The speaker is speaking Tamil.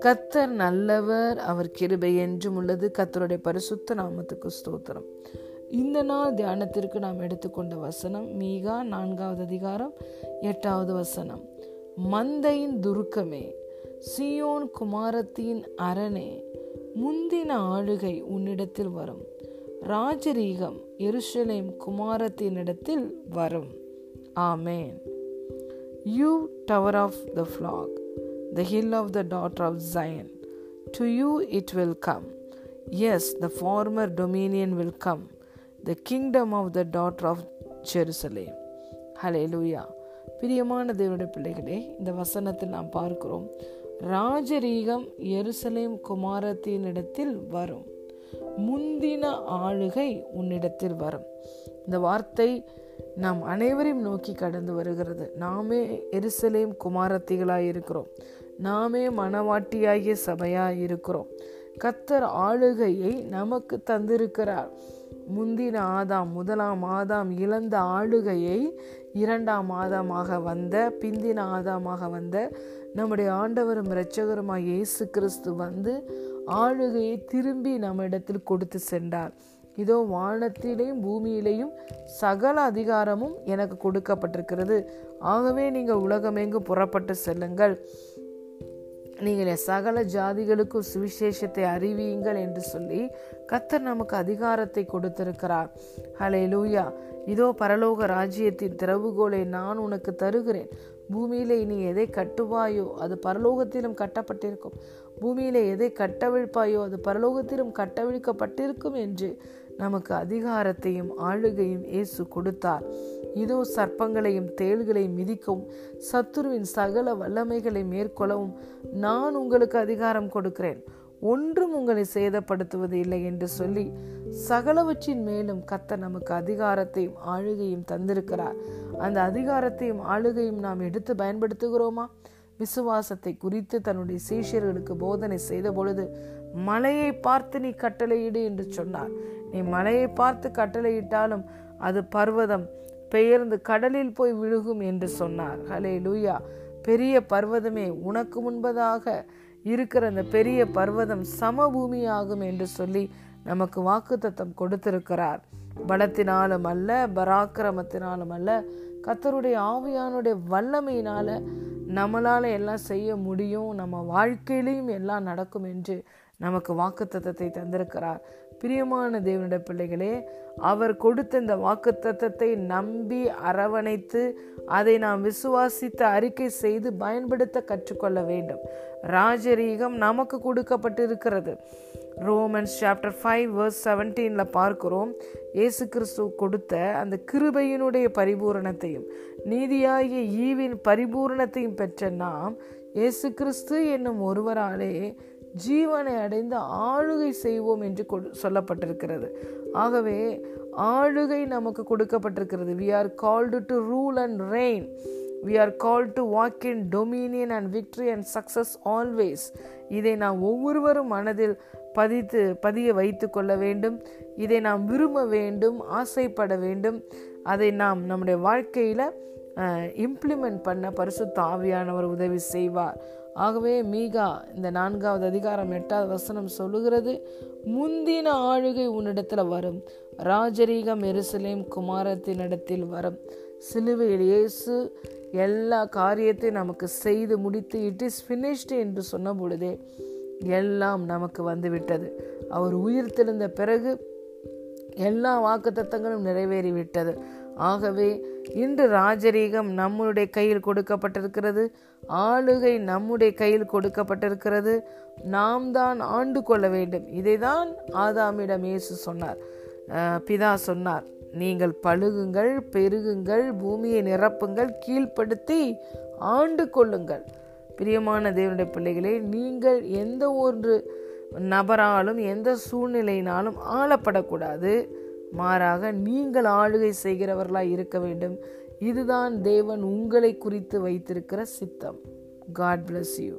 கத்தர் நல்லவர் அவர் கிருபை என்றும் உள்ளது. கத்தருடைய பரிசுத்த நாமத்துக்கு ஸ்தோத்திரம். இந்த நாள் தியானத்திற்கு நாம் எடுத்துக்கொண்ட வசனம் மீகா நான்காவது அதிகாரம் எட்டாவது வசனம். மந்தையின் துருக்கமே சியோன் குமாரத்தின் அரணே முந்தின ஆளுகை உன்னிடத்தில் வரும். ராஜரீகம் எருஷலேம் குமாரத்தினிடத்தில் வரும். Amen you tower of the flag the hill of the daughter of Zion. To you it will come. Yes, the former dominion will come, the kingdom of the daughter of Jerusalem. Hallelujah. பிரியமான தேவனுடைய பிள்ளைகளே இந்த வசனத்தில் நாம் பார்க்கிறோம் ராஜரீகம் எருசலேம் குமாரத்தினிடத்தில் வரும் முந்தின ஆளுகை உன்னிடத்தில் வரும் இந்த வார்த்தை நாம் அனைவரையும் நோக்கி கடந்து வருகிறது. நாமே எருசலேம் குமாரத்திகளாய் இருக்கிறோம். நாமே மனவாட்டியாகிய சபையாய் இருக்கிறோம். கத்தர் ஆளுகையை நமக்கு தந்திருக்கிறார். முந்தின ஆதாம் முதலாம் ஆதாம் இழந்த ஆளுகையை இரண்டாம் ஆதாமாக வந்த பிந்தின ஆதாமாக வந்த நம்முடைய ஆண்டவரும் இரட்சகருமாய் இயேசு கிறிஸ்து வந்து ஆளுகையை திரும்பி நம்மிடத்தில் கொடுத்து சென்றார். இதோ வானத்திலேயும் பூமியிலேயும் சகல அதிகாரமும் எனக்கு கொடுக்கப்பட்டிருக்கிறது. ஆகவே நீங்கள் உலகமெங்கு புறப்பட்டு செல்லுங்கள். நீங்கள் சகல ஜாதிகளுக்கும் சுவிசேஷத்தை அறிவியுங்கள் என்று சொல்லி கத்தர் நமக்கு அதிகாரத்தை கொடுத்திருக்கிறார். ஹலே லூயா இதோ பரலோக ராஜ்யத்தின் திறவுகோலை நான் உனக்கு தருகிறேன். பூமியிலே நீ எதை கட்டுவாயோ அது பரலோகத்திலும் கட்டப்பட்டிருக்கும். பூமியிலே எதை கட்டவிழ்ப்பாயோ அது பரலோகத்திலும் கட்டவிழ்க்கப்பட்டிருக்கும் என்று நமக்கு அதிகாரத்தையும் ஆளுகையும் இயேசு கொடுத்தார். இதோ சர்ப்பங்களையும் தேள்களையும் மிதிக்கவும் சத்துருவின் சகல வல்லமைகளை மேற்கொள்ளவும் நான் உங்களுக்கு அதிகாரம் கொடுக்கிறேன். ஒன்றும் உங்களை சேதப்படுத்துவது இல்லை என்று சொல்லி சகலவற்றின் மேலும் கத்த நமக்கு அதிகாரத்தையும் ஆளுகையும் தந்திருக்கிறார். அந்த அதிகாரத்தையும் ஆளுகையும் நாம் எடுத்து பயன்படுத்துகிறோமா? விசுவாசத்தை குறித்து தன்னுடைய சீஷர்களுக்கு போதனை செய்த பொழுது மலையை பார்த்து நீ கட்டளையிடு என்று சொன்னார். நீ மலையை பார்த்து கட்டளையிட்டாலும் அது பர்வதம் பெயர்ந்து கடலில் போய் விழுகும் என்று சொன்னார். ஹலே லூயா பெரிய பர்வதமே உனக்கு முன்பதாக இருக்கிற அந்த பெரிய பர்வதம் சமபூமியாகும் என்று சொல்லி நமக்கு வாக்குத்தத்தம் கொடுத்திருக்கிறார். பலத்தினாலும் அல்ல பராக்கிரமத்தினாலும் அல்ல கத்தருடைய ஆவியானுடைய வல்லமையினால நம்மளால எல்லாம் செய்ய முடியும் நம்ம வாழ்க்கையிலையும் எல்லாம் நடக்கும் என்று நமக்கு வாக்குத்தத்தத்தை தந்திருக்கிறார். பிரியமான தேவனுடைய பிள்ளைகளே அவர் கொடுத்த இந்த வாக்குத்தத்தை நம்பி அரவணைத்து அதை நாம் விசுவாசித்து அறிக்கை செய்து பயன்படுத்த கற்றுக்கொள்ள வேண்டும். ராஜரீகம் நமக்கு கொடுக்கப்பட்டிருக்கிறது. ரோமன்ஸ் சாப்டர் ஃபைவ் வர்ஸ் செவன்டீனில் பார்க்கிறோம். இயேசு கிறிஸ்து கொடுத்த அந்த கிருபையினுடைய பரிபூரணத்தையும் நீதியாகிய ஈவின் பரிபூரணத்தையும் பெற்ற நாம் இயேசு கிறிஸ்து என்னும் ஒருவராலே ஜீவனை அடைந்து ஆளுகை செய்வோம் என்று சொல்லப்பட்டிருக்கிறது. ஆகவே ஆளுகை நமக்கு கொடுக்கப்பட்டிருக்கிறது. We are called to rule and reign we are call to walk in dominion and victory and success always இதை நாம் ஒவ்வொருவரும் மனதில் பதித்து பதிய வைத்து கொள்ள வேண்டும். இதை நாம் விரும்ப வேண்டும் ஆசைப்பட வேண்டும். அதை நாம் நம்முடைய வாழ்க்கையில் இம்ப்ளிமெண்ட் பண்ண பரிசு தாவியானவர் உதவி செய்வார். ஆகவே மீகா இந்த நான்காவது அதிகாரம் எட்டாவது வசனம் சொல்லுகிறது முந்தின ஆளுகை உன்னிடத்தில் வரும். ராஜரீகம் எருசலேம் குமாரத்தினிடத்தில் வரும். சிலுவையில் இயேசு எல்லா காரியத்தையும் நமக்கு செய்து முடித்து இட் இஸ் ஃபினிஷ்டு என்று சொன்ன பொழுதே எல்லாம் நமக்கு வந்துவிட்டது. அவர் உயிர் தெளிந்த பிறகு எல்லா வாக்கு தத்தங்களும் நிறைவேறிவிட்டது. ஆகவே இன்று ராஜரீகம் நம்முடைய கையில் கொடுக்கப்பட்டிருக்கிறது. ஆளுகை நம்முடைய கையில் கொடுக்கப்பட்டிருக்கிறது. நாம் தான் ஆண்டு கொள்ள வேண்டும். இதைதான் ஆதாமிடம் இயேசு சொன்னார். பிதா சொன்னார் நீங்கள் பழுகுங்கள் பெருகுங்கள் பூமியை நிரப்புங்கள் கீழ்ப்படுத்தி ஆண்டு கொள்ளுங்கள். பிரியமான தேவனுடைய பிள்ளைகளே நீங்கள் எந்த ஒரு நபராலும் எந்த சூழ்நிலையினாலும் ஆளப்படக்கூடாது. மாறாக நீங்கள் ஆளுகை செய்கிறவர்களாய் இருக்க வேண்டும். இதுதான் தேவன் உங்களை குறித்து வைத்திருக்கிற சித்தம். God bless you